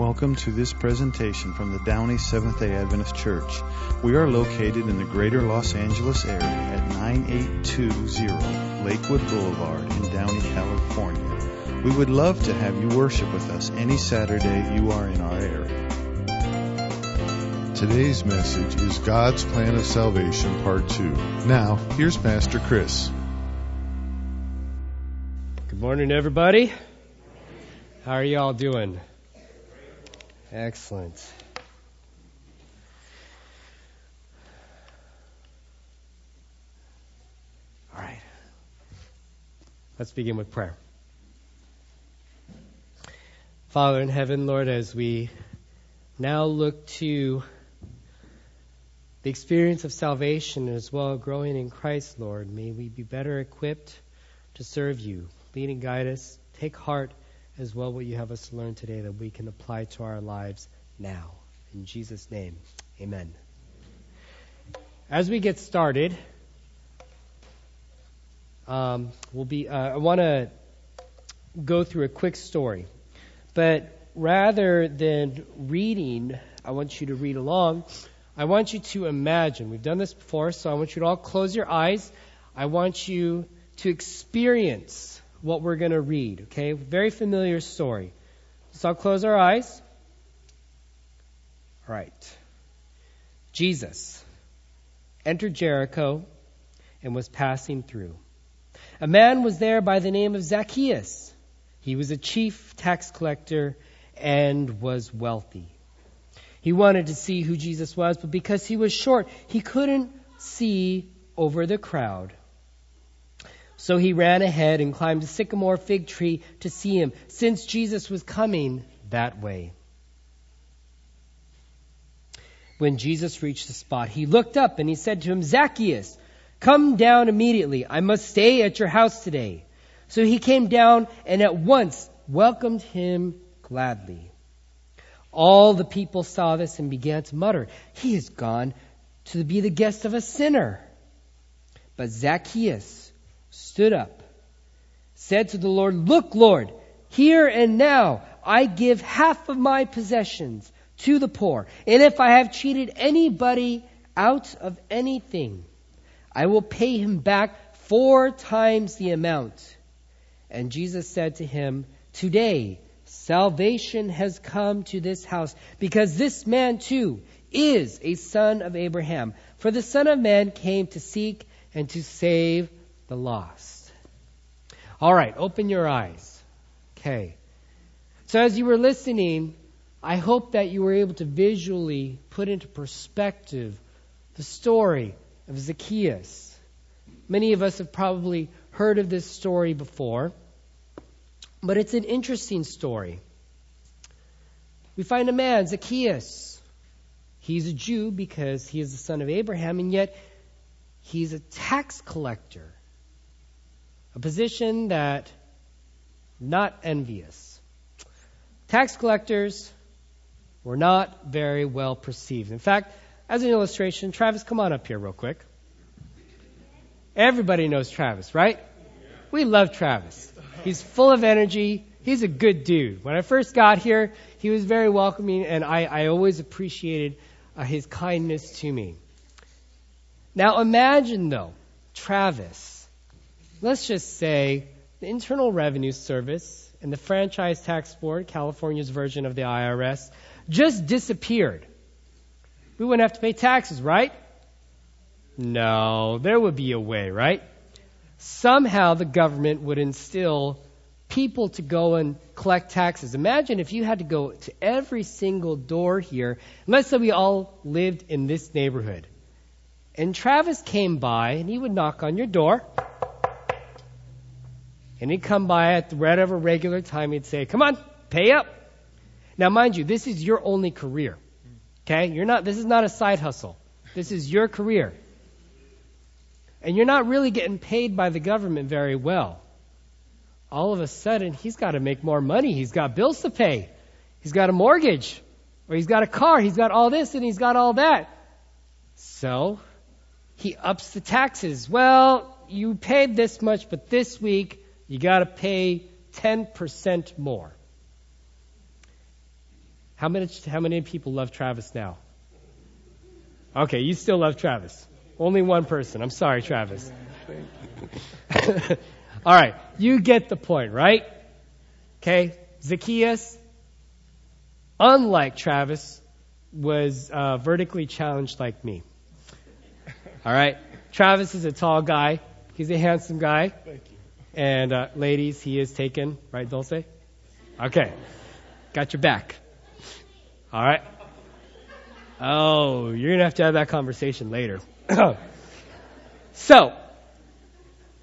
Welcome to this presentation from the Downey Seventh day Adventist Church. We are located in the greater Los Angeles area at 9820 Lakewood Boulevard in Downey, California. We would love to have you worship with us any Saturday you are in our area. Today's message is God's Plan of Salvation, Part 2. Now, here's Pastor Chris. Good morning, everybody. How are you all doing? Excellent. All right. Let's begin with prayer. Father in heaven, Lord, as we now look to the experience of salvation as well growing in Christ, Lord, may we be better equipped to serve you. Lead and guide us. Take heart as well what you have us learn today that we can apply to our lives now. In Jesus' name, amen. As we get started, um, we'll be. Uh, I want to go through a quick story, but rather than reading, I want you to read along. I want you to imagine. We've done this before, so I want you to all close your eyes. I want you to experience what we're going to read, okay? Very familiar story. So I'll close our eyes. All right. Jesus entered Jericho and was passing through. A man was there by the name of Zacchaeus. He was a chief tax collector and was wealthy. He wanted to see who Jesus was, but because he was short, he couldn't see over the crowd. So he ran ahead and climbed a sycamore fig tree to see him, since Jesus was coming that way. When Jesus reached the spot, he looked up and he said to him, Zacchaeus, come down immediately. I must stay at your house today. So he came down and at once welcomed him gladly. All the people saw this and began to mutter, He is gone to be the guest of a sinner. But Zacchaeus stood up, said to the Lord, Look, Lord, here and now I give half of my possessions to the poor. And if I have cheated anybody out of anything, I will pay him back four times the amount. And Jesus said to him, Today salvation has come to this house, because this man too is a son of Abraham. For the Son of Man came to seek and to save the lost. All right, open your eyes. Okay. So as you were listening, I hope that you were able to visually put into perspective the story of Zacchaeus. Many of us have probably heard of this story before, but it's an interesting story. We find a man, Zacchaeus. He's a Jew because he is the son of Abraham, and yet he's a tax collector a position that not envious. Tax collectors were not very well perceived. In fact, as an illustration, Travis, come on up here real quick. Everybody knows Travis, right? We love Travis. He's full of energy. He's a good dude. When I first got here, he was very welcoming, and I, I always appreciated uh, his kindness to me. Now imagine, though, Travis let's just say the Internal Revenue Service and the Franchise Tax Board, California's version of the IRS, just disappeared. We wouldn't have to pay taxes, right? No, there would be a way, right? Somehow the government would instill people to go and collect taxes. Imagine if you had to go to every single door here. Let's say we all lived in this neighborhood. And Travis came by and he would knock on your door and he'd come by at the whatever regular time. He'd say, "Come on, pay up." Now, mind you, this is your only career. Okay, you're not. This is not a side hustle. This is your career, and you're not really getting paid by the government very well. All of a sudden, he's got to make more money. He's got bills to pay. He's got a mortgage, or he's got a car. He's got all this, and he's got all that. So he ups the taxes. Well, you paid this much, but this week you got to pay 10% more. How many, how many people love Travis now? Okay, you still love Travis. Only one person. I'm sorry, Travis. All right, you get the point, right? Okay, Zacchaeus, unlike Travis, was uh, vertically challenged like me. All right, Travis is a tall guy. He's a handsome guy. And uh, ladies, he is taken, right, Dulce? Okay, got your back. All right. Oh, you're gonna have to have that conversation later. so,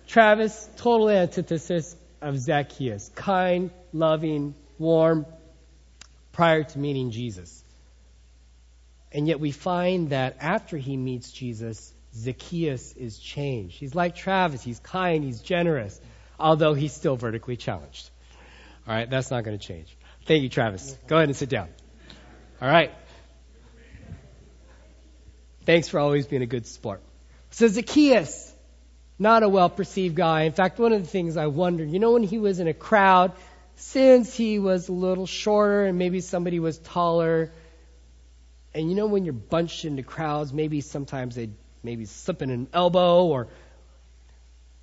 Travis, total antithesis of Zacchaeus. Kind, loving, warm, prior to meeting Jesus. And yet we find that after he meets Jesus, Zacchaeus is changed. He's like Travis. He's kind. He's generous, although he's still vertically challenged. All right, that's not going to change. Thank you, Travis. Go ahead and sit down. All right. Thanks for always being a good sport. So Zacchaeus, not a well perceived guy. In fact, one of the things I wondered, you know, when he was in a crowd, since he was a little shorter and maybe somebody was taller, and you know, when you're bunched into crowds, maybe sometimes they maybe slip in an elbow or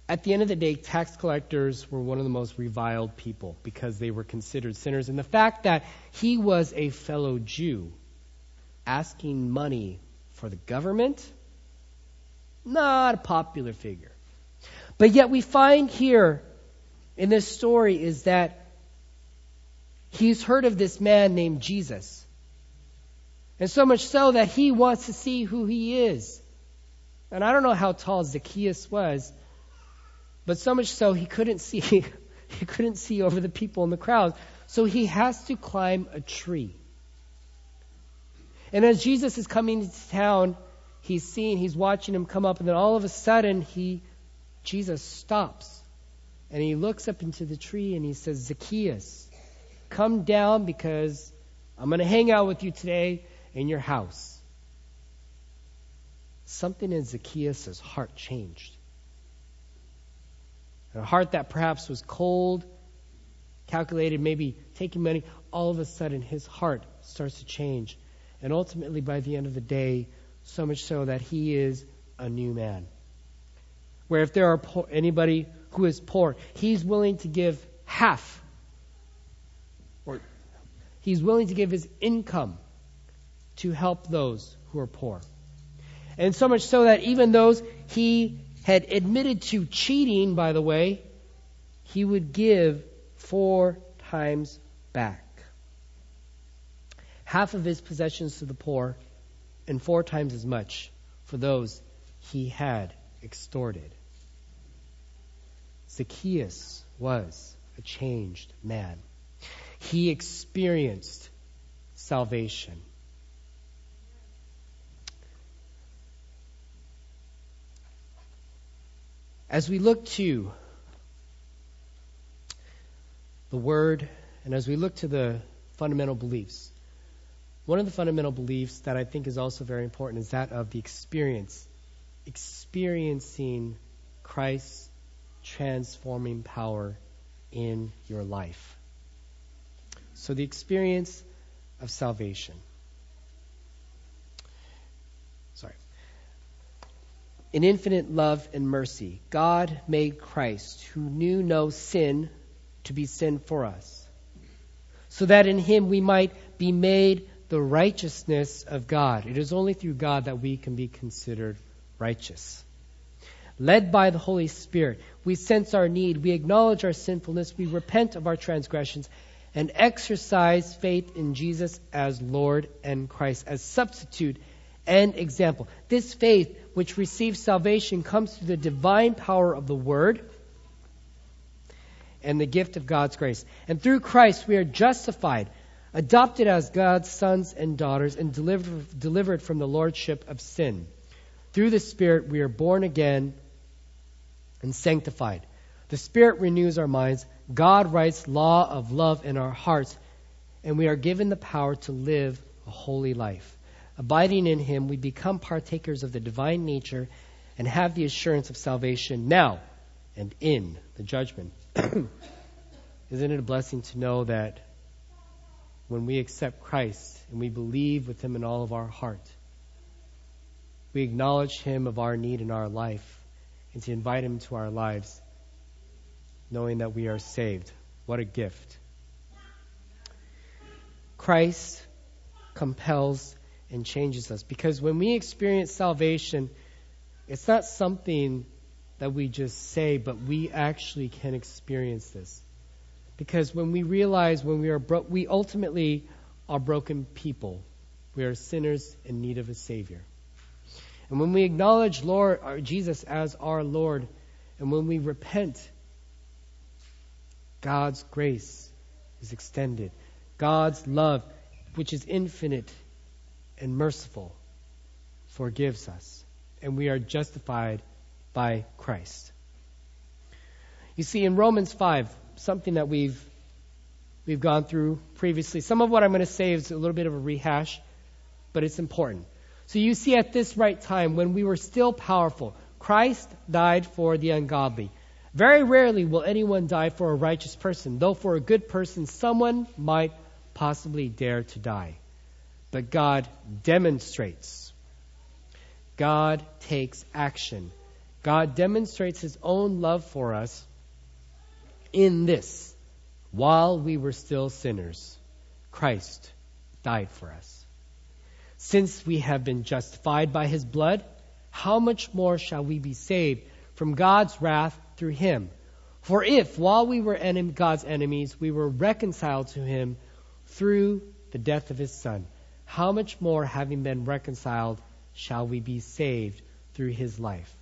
at the end of the day, tax collectors were one of the most reviled people because they were considered sinners. And the fact that he was a fellow Jew asking money for the government, not a popular figure. But yet we find here in this story is that he's heard of this man named Jesus. And so much so that he wants to see who he is. And I don't know how tall Zacchaeus was, but so much so he couldn't see he couldn't see over the people in the crowd. So he has to climb a tree. And as Jesus is coming into town, he's seeing, he's watching him come up, and then all of a sudden he Jesus stops. And he looks up into the tree and he says, Zacchaeus, come down because I'm going to hang out with you today in your house. Something in Zacchaeus' heart changed. A heart that perhaps was cold, calculated, maybe taking money, all of a sudden his heart starts to change. And ultimately, by the end of the day, so much so that he is a new man. Where if there are poor, anybody who is poor, he's willing to give half, or he's willing to give his income to help those who are poor. And so much so that even those he had admitted to cheating, by the way, he would give four times back. Half of his possessions to the poor, and four times as much for those he had extorted. Zacchaeus was a changed man. He experienced salvation. As we look to the Word and as we look to the fundamental beliefs, one of the fundamental beliefs that I think is also very important is that of the experience, experiencing Christ's transforming power in your life. So, the experience of salvation. In infinite love and mercy, God made Christ, who knew no sin, to be sin for us, so that in him we might be made the righteousness of God. It is only through God that we can be considered righteous. Led by the Holy Spirit, we sense our need, we acknowledge our sinfulness, we repent of our transgressions, and exercise faith in Jesus as Lord and Christ, as substitute and example. This faith which receives salvation comes through the divine power of the Word and the gift of God's grace. And through Christ we are justified, adopted as God's sons and daughters, and delivered, from the lordship of sin. Through the Spirit we are born again and sanctified. The Spirit renews our minds. God writes law of love in our hearts, and we are given the power to live a holy life. Abiding in him, we become partakers of the divine nature and have the assurance of salvation now and in the judgment. Isn't it a blessing to know that when we accept Christ and we believe with Him in all of our heart. We acknowledge Him of our need in our life and to invite Him to our lives, knowing that we are saved. What a gift. Christ compels and changes us because when we experience salvation, it's not something that we just say, but we actually can experience this. Because when we realize when we are bro- we ultimately are broken people. We are sinners in need of a savior. And when we acknowledge Lord our Jesus as our Lord, and when we repent, God's grace is extended. God's love, which is infinite and merciful, forgives us. And we are justified by Christ. You see, in Romans 5, something that we've we've gone through previously. Some of what I'm going to say is a little bit of a rehash, but it's important. So you see, at this right time, when we were still powerful, Christ died for the ungodly. Very rarely will anyone die for a righteous person, though for a good person, someone might possibly dare to die. But God demonstrates. God takes action. God demonstrates his own love for us in this. While we were still sinners, Christ died for us. Since we have been justified by his blood, how much more shall we be saved from God's wrath through him? For if, while we were God's enemies, we were reconciled to him through the death of his Son, how much more, having been reconciled, shall we be saved through his life?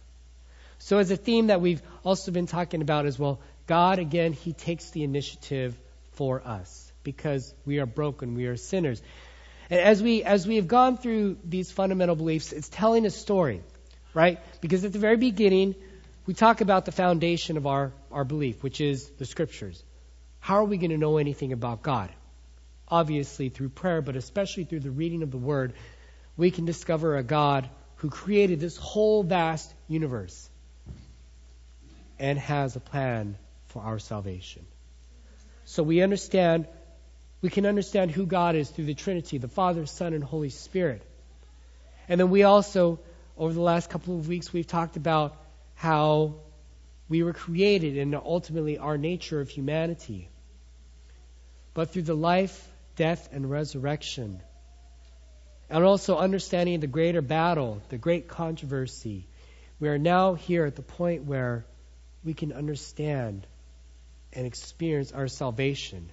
So, as a theme that we've also been talking about as well, God, again, He takes the initiative for us because we are broken, we are sinners. And as we, as we have gone through these fundamental beliefs, it's telling a story, right? Because at the very beginning, we talk about the foundation of our, our belief, which is the Scriptures. How are we going to know anything about God? Obviously, through prayer, but especially through the reading of the Word, we can discover a God who created this whole vast universe and has a plan for our salvation. So we understand, we can understand who God is through the Trinity, the Father, Son, and Holy Spirit. And then we also, over the last couple of weeks, we've talked about how we were created and ultimately our nature of humanity. But through the life, death, and resurrection, and also understanding the greater battle, the great controversy, we are now here at the point where we can understand and experience our salvation.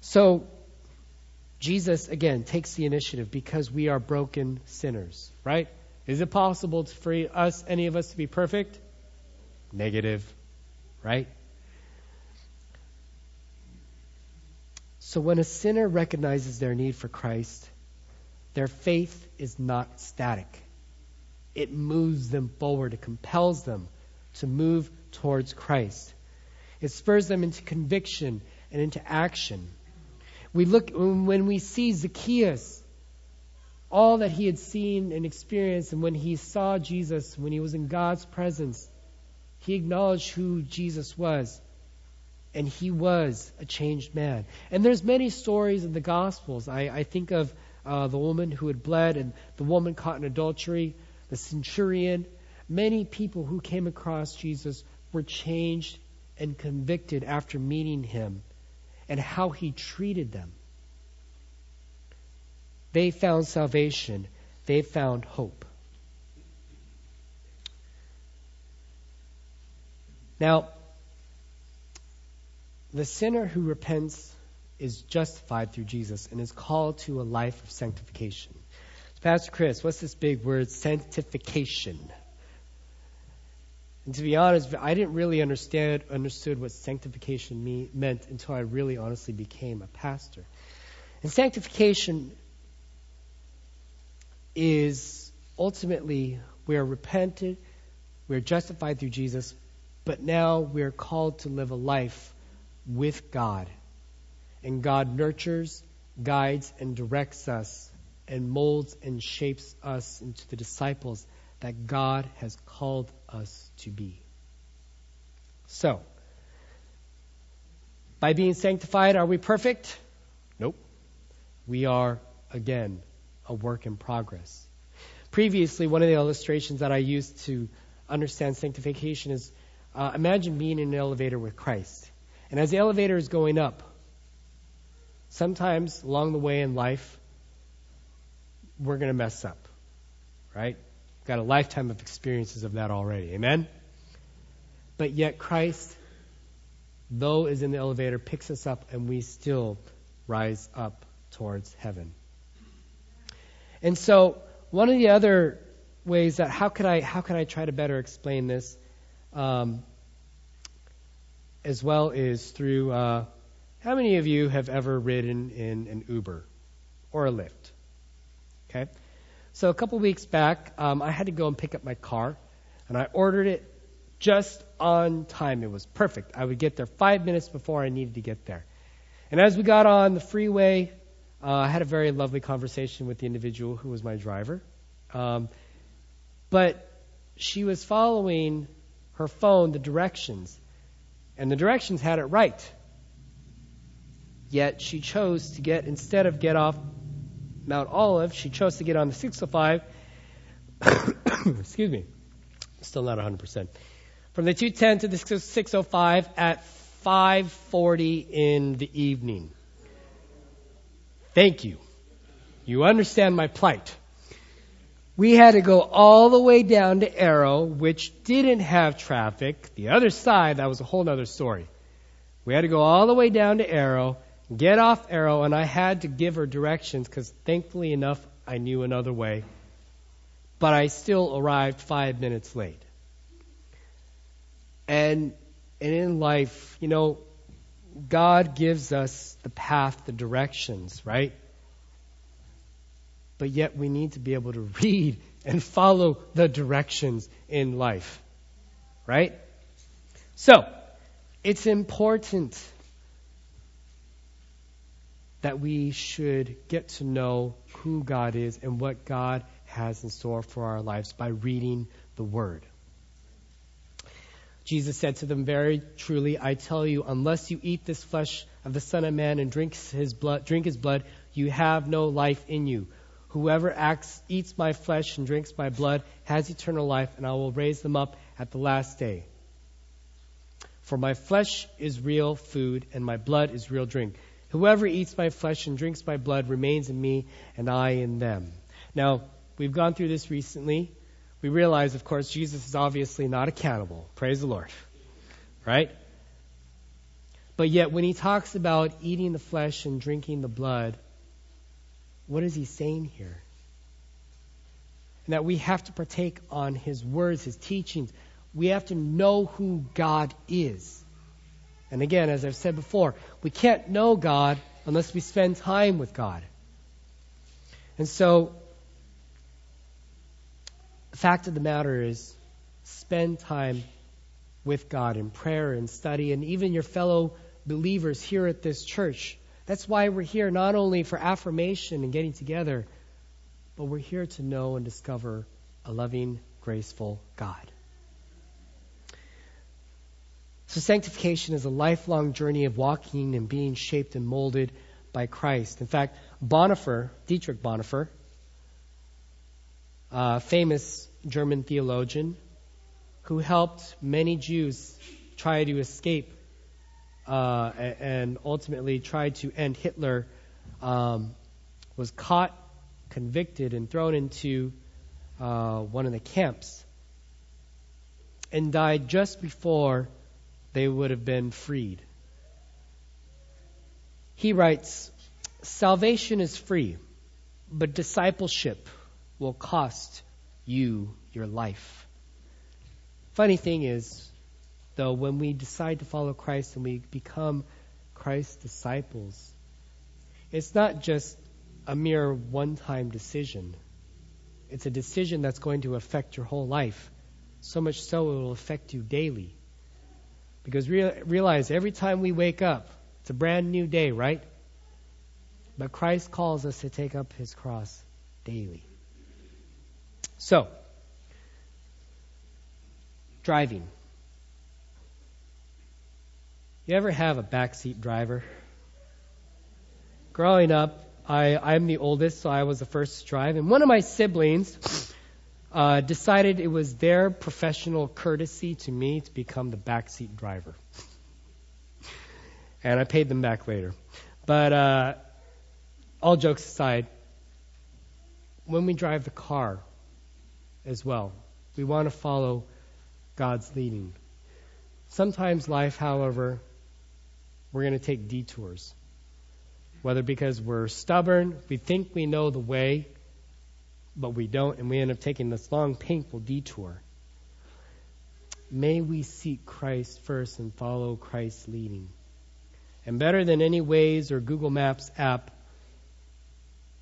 So, Jesus, again, takes the initiative because we are broken sinners, right? Is it possible for us, any of us, to be perfect? Negative, right? So when a sinner recognizes their need for Christ, their faith is not static. It moves them forward, it compels them to move towards Christ. It spurs them into conviction and into action. We look when we see Zacchaeus, all that he had seen and experienced, and when he saw Jesus, when he was in God's presence, he acknowledged who Jesus was, and he was a changed man. And there's many stories in the Gospels. I, I think of uh, the woman who had bled, and the woman caught in adultery, the centurion. Many people who came across Jesus were changed and convicted after meeting him and how he treated them. They found salvation. They found hope. Now, the sinner who repents is justified through Jesus and is called to a life of sanctification. Pastor Chris, what's this big word, sanctification? And to be honest, I didn't really understand understood what sanctification me, meant until I really honestly became a pastor. And sanctification is ultimately we are repented, we are justified through Jesus, but now we are called to live a life with God. And God nurtures, guides, and directs us and molds and shapes us into the disciples that God has called us to be. So, By being sanctified, are we perfect? Nope. We are, again, a work in progress. Previously, one of the illustrations that I used to understand sanctification is uh, imagine being in an elevator with Christ. And as the elevator is going up, sometimes along the way in life, we're going to mess up, right? Got a lifetime of experiences of that already. Amen? But yet, Christ, though is in the elevator, picks us up and we still rise up towards heaven. And so, one of the other ways that how could I how can I try to better explain this, um, as well is through uh, how many of you have ever ridden in an Uber or a Lyft? Okay, so a couple weeks back, um, I had to go and pick up my car, and I ordered it just on time. It was perfect. I would get there five minutes before I needed to get there. And as we got on the freeway, uh, I had a very lovely conversation with the individual who was my driver. Um, but she was following her phone the directions, and the directions had it right. Yet she chose to get, instead of get off Mount Olive, she chose to get on the 605. Excuse me. Still not 100%. From the 210 to the 605 at 5:40 in the evening. Thank you. You understand my plight. We had to go all the way down to Arrow, which didn't have traffic. The other side, that was a whole other story. We had to go all the way down to Arrow, get off Arrow, and I had to give her directions because thankfully enough, I knew another way. But I still arrived five minutes late. And, and in life, you know, God gives us the path, the directions, right? But yet we need to be able to read and follow the directions in life, right? So, it's important that we should get to know who God is and what God has in store for our lives by reading the Word. Jesus said to them, Very truly, I tell you, unless you eat this flesh of the Son of Man and drink his blood, drink his blood, you have no life in you. Whoever acts, eats my flesh and drinks my blood has eternal life, and I will raise them up at the last day. For my flesh is real food, and my blood is real drink. Whoever eats my flesh and drinks my blood remains in me, and I in them. Now, we've gone through this recently we realize, of course, Jesus is obviously not accountable. Praise the Lord. Right? But yet, when he talks about eating the flesh and drinking the blood, what is he saying here? And that we have to partake on his words, his teachings. We have to know who God is. And again, as I've said before, we can't know God unless we spend time with God. And so, the fact of the matter is, spend time with God in prayer and study, and even your fellow believers here at this church. That's why we're here, not only for affirmation and getting together, but we're here to know and discover a loving, graceful God. So, sanctification is a lifelong journey of walking and being shaped and molded by Christ. In fact, Bonhoeffer, Dietrich Bonhoeffer, a famous German theologian who helped many Jews try to escape uh, and ultimately tried to end Hitler, um, was caught, convicted, and thrown into uh, one of the camps and died just before they would have been freed. He writes Salvation is free, but discipleship will cost you your life. Funny thing is, though, when we decide to follow Christ and we become Christ's disciples, it's not just a mere one time decision. It's a decision that's going to affect your whole life. So much so it will affect you daily. Because realize every time we wake up, it's a brand new day, right? But Christ calls us to take up his cross daily. So, driving. You ever have a backseat driver? Growing up, I, I'm the oldest, so I was the first to drive, and one of my siblings uh, decided it was their professional courtesy to me to become the backseat driver. and I paid them back later. But uh, all jokes aside, when we drive the car as well, we want to follow God's leading. Sometimes life, however, we're going to take detours. Whether because we're stubborn, we think we know the way, but we don't, and we end up taking this long, painful detour. May we seek Christ first and follow Christ's leading. And better than any Waze or Google Maps app,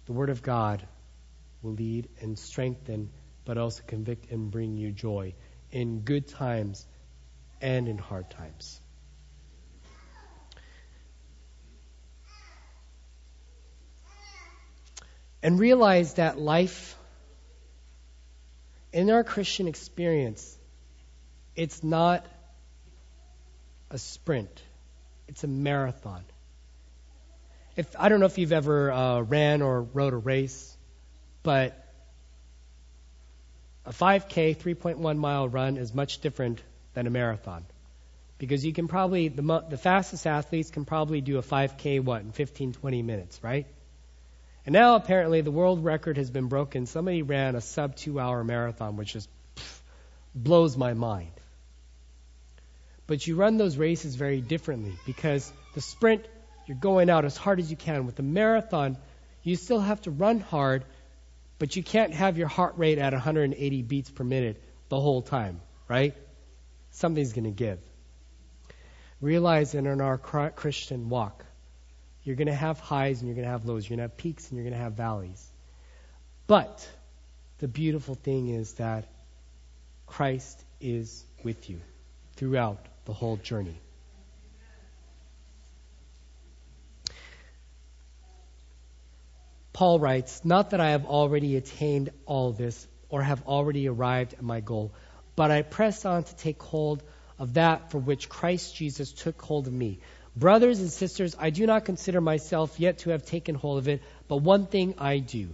the Word of God will lead and strengthen, but also convict and bring you joy in good times and in hard times. And realize that life, in our Christian experience, it's not a sprint, it's a marathon. If I don't know if you've ever uh, ran or rode a race, but a 5K, 3.1 mile run is much different than a marathon. Because you can probably, the, the fastest athletes can probably do a 5K, what, in 15, 20 minutes, right? And now apparently the world record has been broken. Somebody ran a sub two hour marathon, which just blows my mind. But you run those races very differently because the sprint, you're going out as hard as you can. With the marathon, you still have to run hard, but you can't have your heart rate at 180 beats per minute the whole time, right? Something's going to give. Realize in our Christian walk, you're going to have highs and you're going to have lows. You're going to have peaks and you're going to have valleys. But the beautiful thing is that Christ is with you throughout the whole journey. Paul writes, Not that I have already attained all this or have already arrived at my goal, but I press on to take hold of that for which Christ Jesus took hold of me. Brothers and sisters, I do not consider myself yet to have taken hold of it, but one thing I do.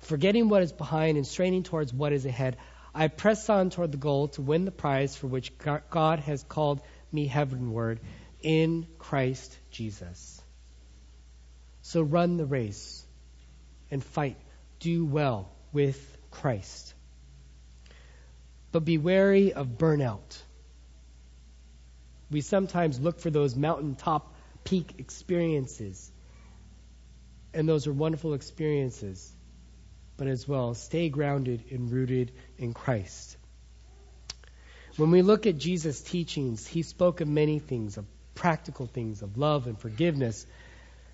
Forgetting what is behind and straining towards what is ahead, I press on toward the goal to win the prize for which God has called me heavenward in Christ Jesus. So run the race and fight. Do well with Christ. But be wary of burnout. We sometimes look for those mountaintop peak experiences. And those are wonderful experiences. But as well, stay grounded and rooted in Christ. When we look at Jesus' teachings, he spoke of many things, of practical things, of love and forgiveness,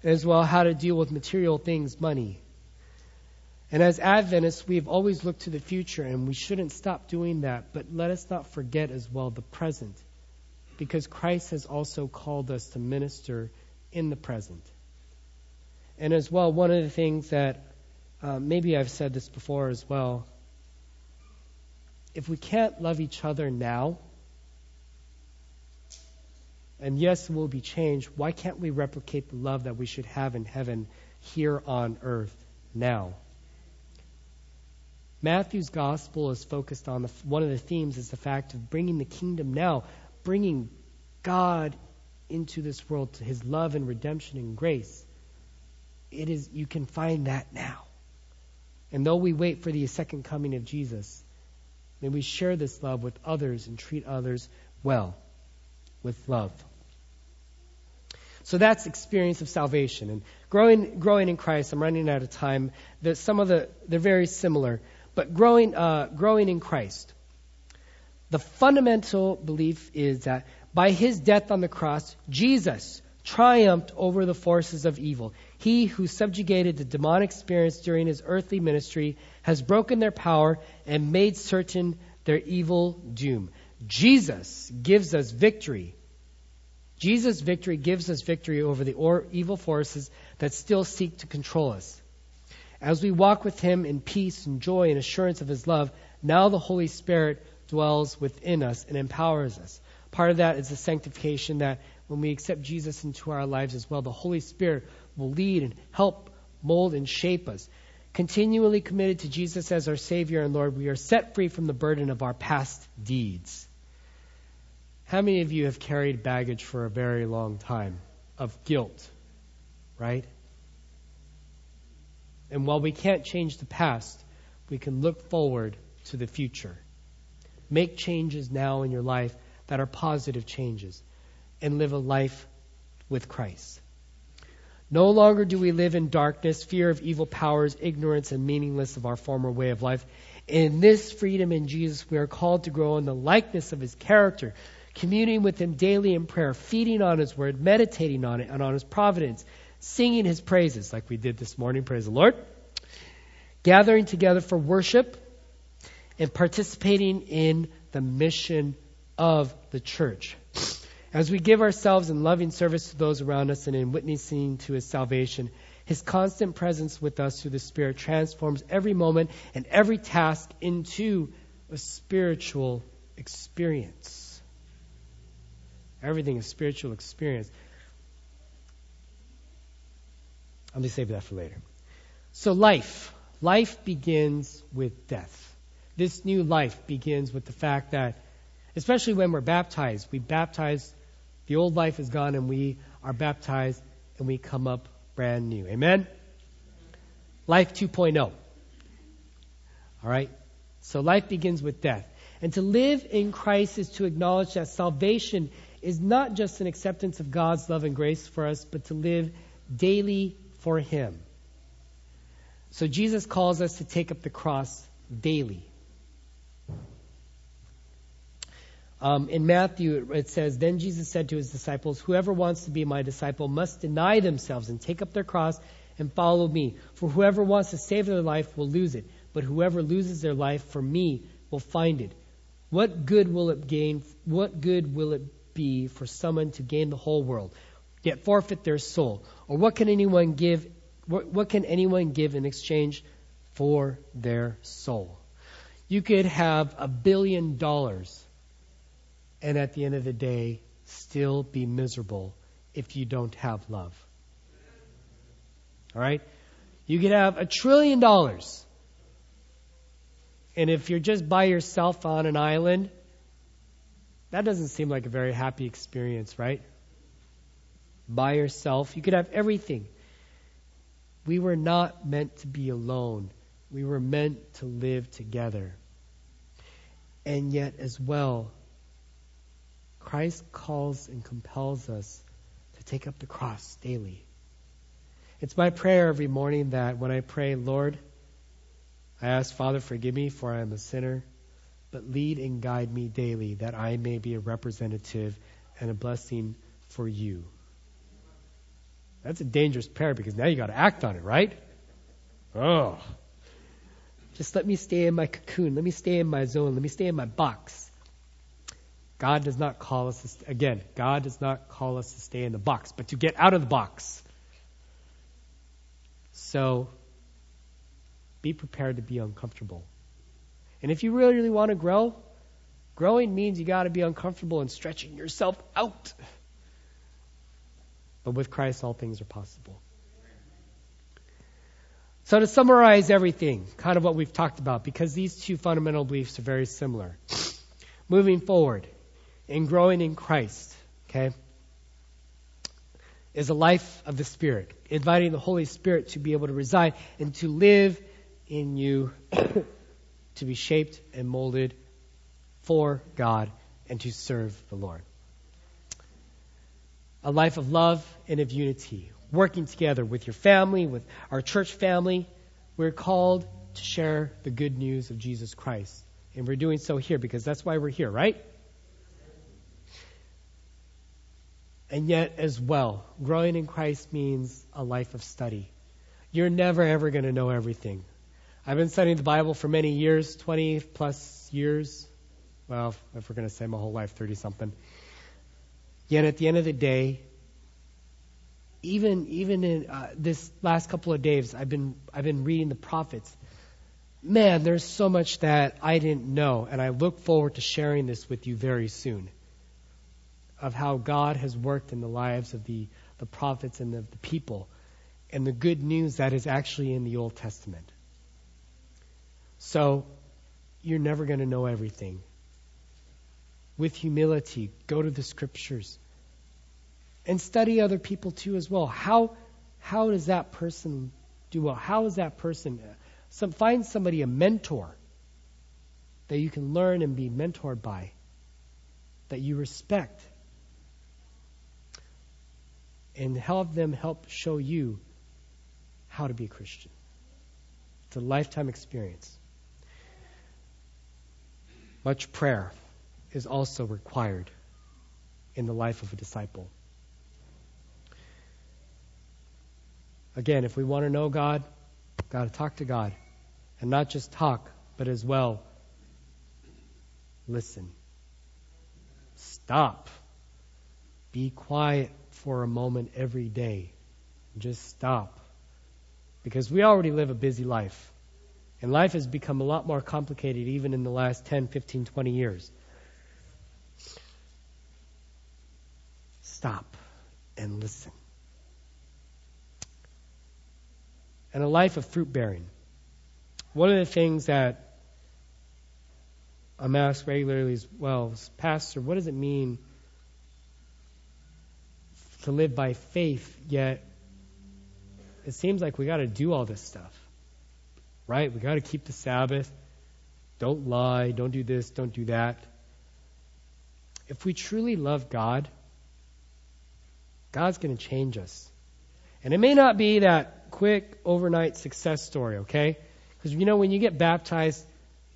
as well how to deal with material things, money, and as Adventists, we've always looked to the future, and we shouldn't stop doing that. But let us not forget as well the present, because Christ has also called us to minister in the present. And as well, one of the things that uh, maybe I've said this before as well if we can't love each other now, and yes, we'll be changed, why can't we replicate the love that we should have in heaven here on earth now? Matthew's gospel is focused on the, one of the themes is the fact of bringing the kingdom now, bringing God into this world to his love and redemption and grace. It is you can find that now. And though we wait for the second coming of Jesus, may we share this love with others and treat others well with love. So that's experience of salvation and growing growing in Christ. I'm running out of time. That some of the they're very similar. But growing, uh, growing in Christ. The fundamental belief is that by his death on the cross, Jesus triumphed over the forces of evil. He who subjugated the demonic spirits during his earthly ministry has broken their power and made certain their evil doom. Jesus gives us victory. Jesus' victory gives us victory over the or- evil forces that still seek to control us. As we walk with Him in peace and joy and assurance of His love, now the Holy Spirit dwells within us and empowers us. Part of that is the sanctification that when we accept Jesus into our lives as well, the Holy Spirit will lead and help mold and shape us. Continually committed to Jesus as our Savior and Lord, we are set free from the burden of our past deeds. How many of you have carried baggage for a very long time of guilt, right? And while we can't change the past, we can look forward to the future. Make changes now in your life that are positive changes and live a life with Christ. No longer do we live in darkness, fear of evil powers, ignorance, and meaningless of our former way of life. In this freedom in Jesus, we are called to grow in the likeness of His character, communing with Him daily in prayer, feeding on His Word, meditating on it and on His providence, singing His praises, like we did this morning. Praise the Lord. Gathering together for worship and participating in the mission of the church. As we give ourselves in loving service to those around us and in witnessing to His salvation, His constant presence with us through the Spirit transforms every moment and every task into a spiritual experience. Everything is spiritual experience. Let me save that for later. So, life. Life begins with death. This new life begins with the fact that, especially when we're baptized, we baptize the old life is gone and we are baptized and we come up brand new. Amen? Life 2.0. All right? So life begins with death. And to live in Christ is to acknowledge that salvation is not just an acceptance of God's love and grace for us, but to live daily for Him. So Jesus calls us to take up the cross daily. Um, in Matthew, it says, Then Jesus said to his disciples, Whoever wants to be my disciple must deny themselves and take up their cross and follow me. For whoever wants to save their life will lose it, but whoever loses their life for me will find it. What good will it gain? What good will it be for someone to gain the whole world, yet forfeit their soul? Or what can anyone give? What, what can anyone give in exchange for their soul? You could have a billion dollars and at the end of the day, still be miserable if you don't have love. All right? You could have a trillion dollars. And if you're just by yourself on an island, that doesn't seem like a very happy experience, right? By yourself, you could have everything. We were not meant to be alone. We were meant to live together. And yet, as well, Christ calls and compels us to take up the cross daily. It's my prayer every morning that when I pray, Lord, I ask, Father, forgive me for I am a sinner, but lead and guide me daily that I may be a representative and a blessing for you. That's a dangerous prayer because now you got to act on it, right? Oh. Just let me stay in my cocoon. Let me stay in my zone. Let me stay in my box. God does not call us, to, again, God does not call us to stay in the box, but to get out of the box. So, be prepared to be uncomfortable. And if you really, really want to grow, growing means you got to be uncomfortable and stretching yourself out. But with Christ, all things are possible. So, to summarize everything, kind of what we've talked about, because these two fundamental beliefs are very similar. Moving forward, and growing in Christ, okay, is a life of the Spirit, inviting the Holy Spirit to be able to reside and to live in you, to be shaped and molded for God and to serve the Lord. A life of love and of unity, working together with your family, with our church family. We're called to share the good news of Jesus Christ. And we're doing so here because that's why we're here, right? And yet, as well, growing in Christ means a life of study. You're never, ever going to know everything. I've been studying the Bible for many years 20 plus years. Well, if we're going to say my whole life, 30 something. Yet at the end of the day, even even in uh, this last couple of days, I've been I've been reading the prophets. Man, there's so much that I didn't know, and I look forward to sharing this with you very soon of how God has worked in the lives of the, the prophets and of the people, and the good news that is actually in the Old Testament. So, you're never going to know everything. With humility, go to the scriptures and study other people too as well. How how does that person do well? How is that person? Uh, some, find somebody a mentor that you can learn and be mentored by, that you respect, and help them help show you how to be a Christian. It's a lifetime experience. Much prayer is also required in the life of a disciple. Again, if we want to know God, got to talk to God. And not just talk, but as well listen. Stop. Be quiet for a moment every day. Just stop. Because we already live a busy life. And life has become a lot more complicated even in the last 10, 15, 20 years. Stop and listen. And a life of fruit bearing. One of the things that I'm asked regularly is, well, Pastor, what does it mean to live by faith, yet it seems like we got to do all this stuff? right? We got to keep the Sabbath. Don't lie. Don't do this. Don't do that. If we truly love God, God's going to change us. And it may not be that quick overnight success story, okay? Because you know, when you get baptized,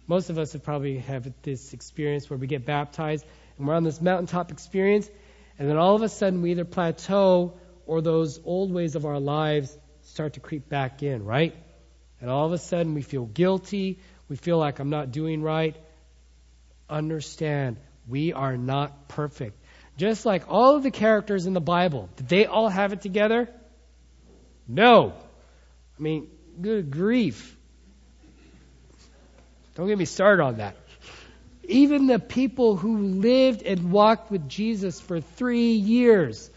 most of us have probably have this experience where we get baptized and we're on this mountaintop experience, and then all of a sudden we either plateau or those old ways of our lives start to creep back in, right? and all of a sudden we feel guilty, we feel like I'm not doing right. Understand, we are not perfect. Just like all of the characters in the Bible, did they all have it together? No. I mean, good grief. Don't get me started on that. Even the people who lived and walked with Jesus for three years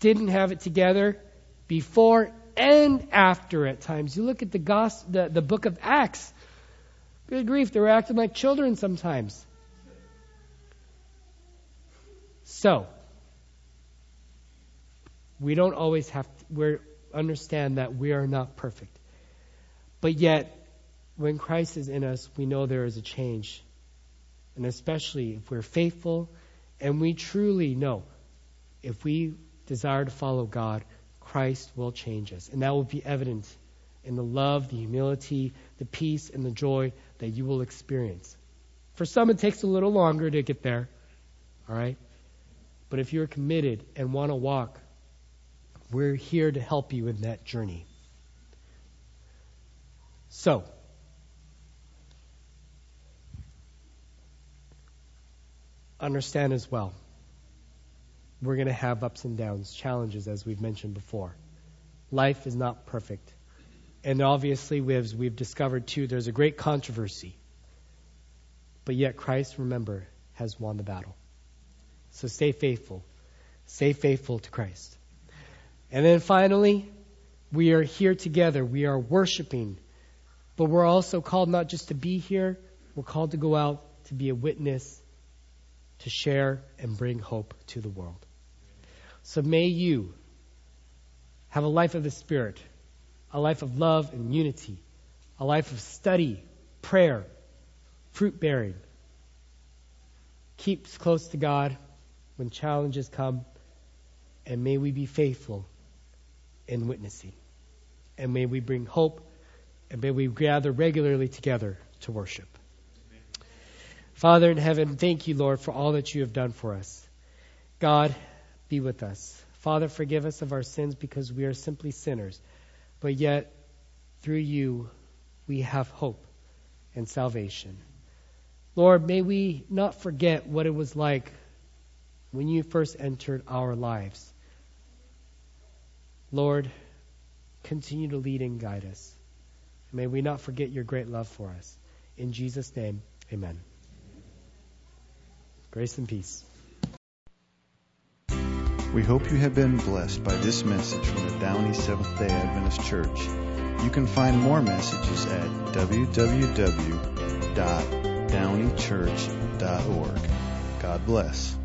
didn't have it together before and after at times. You look at the, gospel, the, the book of Acts. Good grief, they were acting like children sometimes. So, we don't always have to we understand that we are not perfect. But yet, when Christ is in us, we know there is a change. And especially if we're faithful and we truly know if we desire to follow God, Christ will change us. And that will be evident in the love, the humility, the peace, and the joy that you will experience. For some, it takes a little longer to get there. All right? But if you're committed and want to walk, we're here to help you in that journey. So, understand as well we're going to have ups and downs, challenges, as we've mentioned before. Life is not perfect. And obviously, we've, we've discovered too, there's a great controversy. But yet, Christ, remember, has won the battle. So stay faithful. Stay faithful to Christ. And then finally, we are here together. We are worshiping. But we're also called not just to be here, we're called to go out to be a witness, to share and bring hope to the world. So may you have a life of the Spirit, a life of love and unity, a life of study, prayer, fruit bearing. Keeps close to God when challenges come, and may we be faithful in witnessing. And may we bring hope, and may we gather regularly together to worship. Father in heaven, thank you, Lord, for all that you have done for us. God, be with us. Father, forgive us of our sins because we are simply sinners. But yet, through you, we have hope and salvation. Lord, may we not forget what it was like when you first entered our lives. Lord, continue to lead and guide us. May we not forget your great love for us. In Jesus' name, amen. Grace and peace. We hope you have been blessed by this message from the Downey Seventh day Adventist Church. You can find more messages at www.downeychurch.org. God bless.